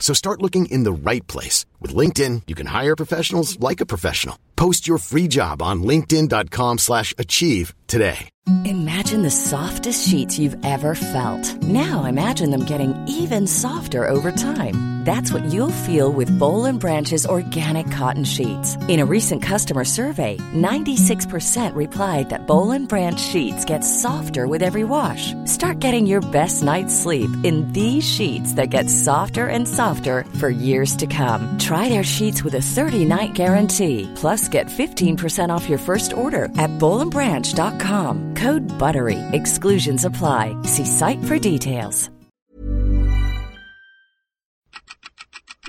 So start looking in the right place. With LinkedIn, you can hire professionals like a professional. Post your free job on linkedin.com slash achieve today. Imagine the softest sheets you've ever felt. Now imagine them getting even softer over time. That's what you'll feel with Bowl and Branch's organic cotton sheets. In a recent customer survey, 96% replied that Bowl and Branch sheets get softer with every wash. Start getting your best night's sleep in these sheets that get softer and softer for years to come. Try their sheets with a 30-night guarantee. Plus, get 15% off your first order at bowlandbranch.com. Code BUTTERY. Exclusions apply. See site for details.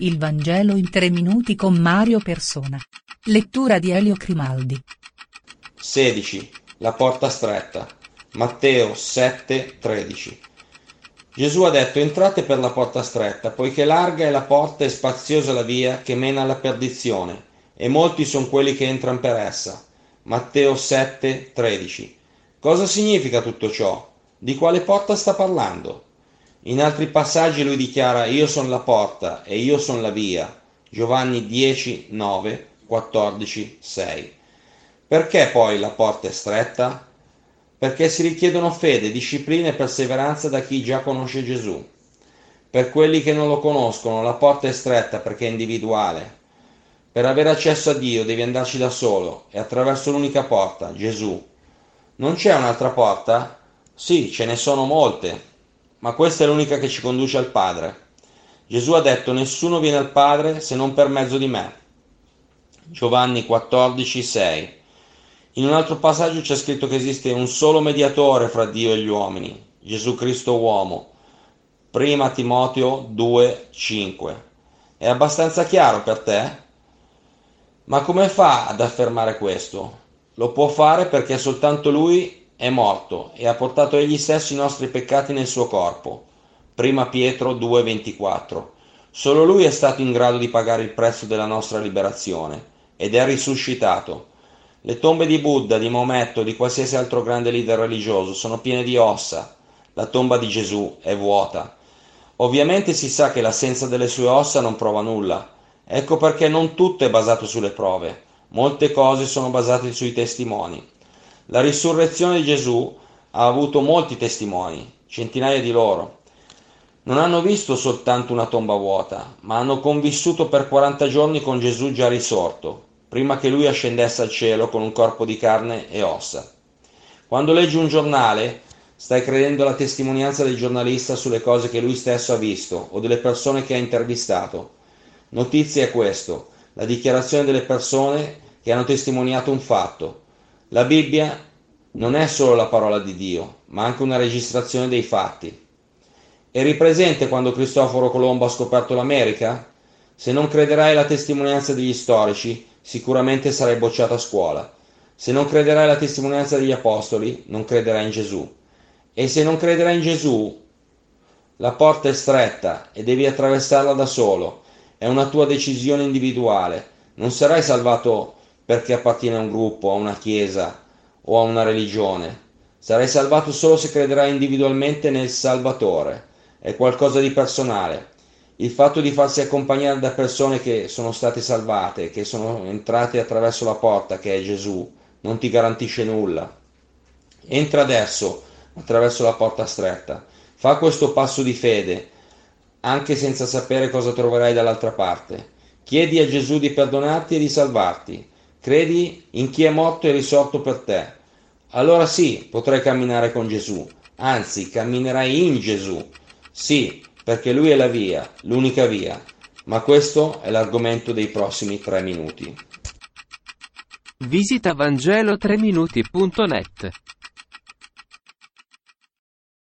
Il Vangelo in tre minuti con Mario Persona. Lettura di Elio Crimaldi. 16. La porta stretta. Matteo 7, 13. Gesù ha detto entrate per la porta stretta, poiché larga è la porta e spaziosa la via che mena alla perdizione, e molti sono quelli che entrano per essa. Matteo 7, 13. Cosa significa tutto ciò? Di quale porta sta parlando? In altri passaggi lui dichiara io sono la porta e io sono la via. Giovanni 10, 9, 14, 6. Perché poi la porta è stretta? Perché si richiedono fede, disciplina e perseveranza da chi già conosce Gesù. Per quelli che non lo conoscono la porta è stretta perché è individuale. Per avere accesso a Dio devi andarci da solo e attraverso l'unica porta, Gesù. Non c'è un'altra porta? Sì, ce ne sono molte, ma questa è l'unica che ci conduce al Padre. Gesù ha detto nessuno viene al Padre se non per mezzo di me. Giovanni 14, 6. In un altro passaggio c'è scritto che esiste un solo mediatore fra Dio e gli uomini, Gesù Cristo uomo. Prima Timoteo 2, 5. È abbastanza chiaro per te? Ma come fa ad affermare questo? Lo può fare perché soltanto lui è morto e ha portato egli stesso i nostri peccati nel suo corpo. Prima Pietro 2:24. Solo lui è stato in grado di pagare il prezzo della nostra liberazione ed è risuscitato. Le tombe di Buddha, di Maometto, di qualsiasi altro grande leader religioso sono piene di ossa. La tomba di Gesù è vuota. Ovviamente si sa che l'assenza delle sue ossa non prova nulla. Ecco perché non tutto è basato sulle prove. Molte cose sono basate sui testimoni. La risurrezione di Gesù ha avuto molti testimoni, centinaia di loro. Non hanno visto soltanto una tomba vuota, ma hanno convissuto per 40 giorni con Gesù già risorto, prima che lui ascendesse al cielo con un corpo di carne e ossa. Quando leggi un giornale, stai credendo alla testimonianza del giornalista sulle cose che lui stesso ha visto o delle persone che ha intervistato. Notizia è questo, la dichiarazione delle persone che hanno testimoniato un fatto, la Bibbia non è solo la parola di Dio, ma anche una registrazione dei fatti. Eri presente quando Cristoforo Colombo ha scoperto l'America? Se non crederai alla testimonianza degli storici, sicuramente sarai bocciato a scuola. Se non crederai alla testimonianza degli apostoli, non crederai in Gesù. E se non crederai in Gesù, la porta è stretta e devi attraversarla da solo. È una tua decisione individuale. Non sarai salvato perché appartiene a un gruppo, a una chiesa o a una religione. Sarai salvato solo se crederai individualmente nel Salvatore. È qualcosa di personale. Il fatto di farsi accompagnare da persone che sono state salvate, che sono entrate attraverso la porta che è Gesù, non ti garantisce nulla. Entra adesso attraverso la porta stretta. Fa questo passo di fede, anche senza sapere cosa troverai dall'altra parte. Chiedi a Gesù di perdonarti e di salvarti. Credi in chi è morto e risorto per te. Allora sì, potrai camminare con Gesù, anzi camminerai in Gesù. Sì, perché Lui è la via, l'unica via. Ma questo è l'argomento dei prossimi tre minuti. Visita Vangelo3minuti.net